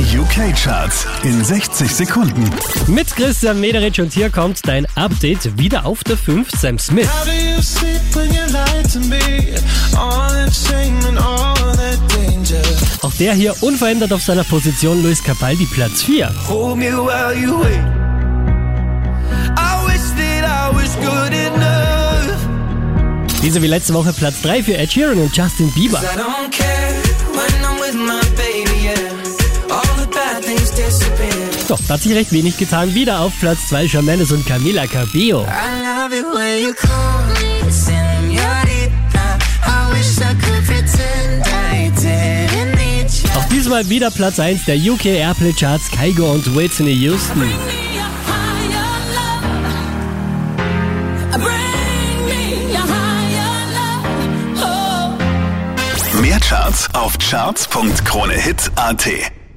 Die UK-Charts in 60 Sekunden. Mit Christian Mederich und hier kommt dein Update wieder auf der 5 Sam Smith. How do you sleep when you lie to me? All that shame and all that danger. Auch der hier unverändert auf seiner Position Luis Capaldi Platz 4. Hold me while you wait. I wish that I was good enough. Diese wie letzte Woche Platz 3 für Ed Sheeran und Justin Bieber. Doch, da hat sich recht wenig getan. Wieder auf Platz 2 Shawn Mendes und Camila Cabello. Auch diesmal wieder Platz 1 der UK Airplay Charts Kygo und Whitney Houston. Mehr Charts auf charts.kronehit.at.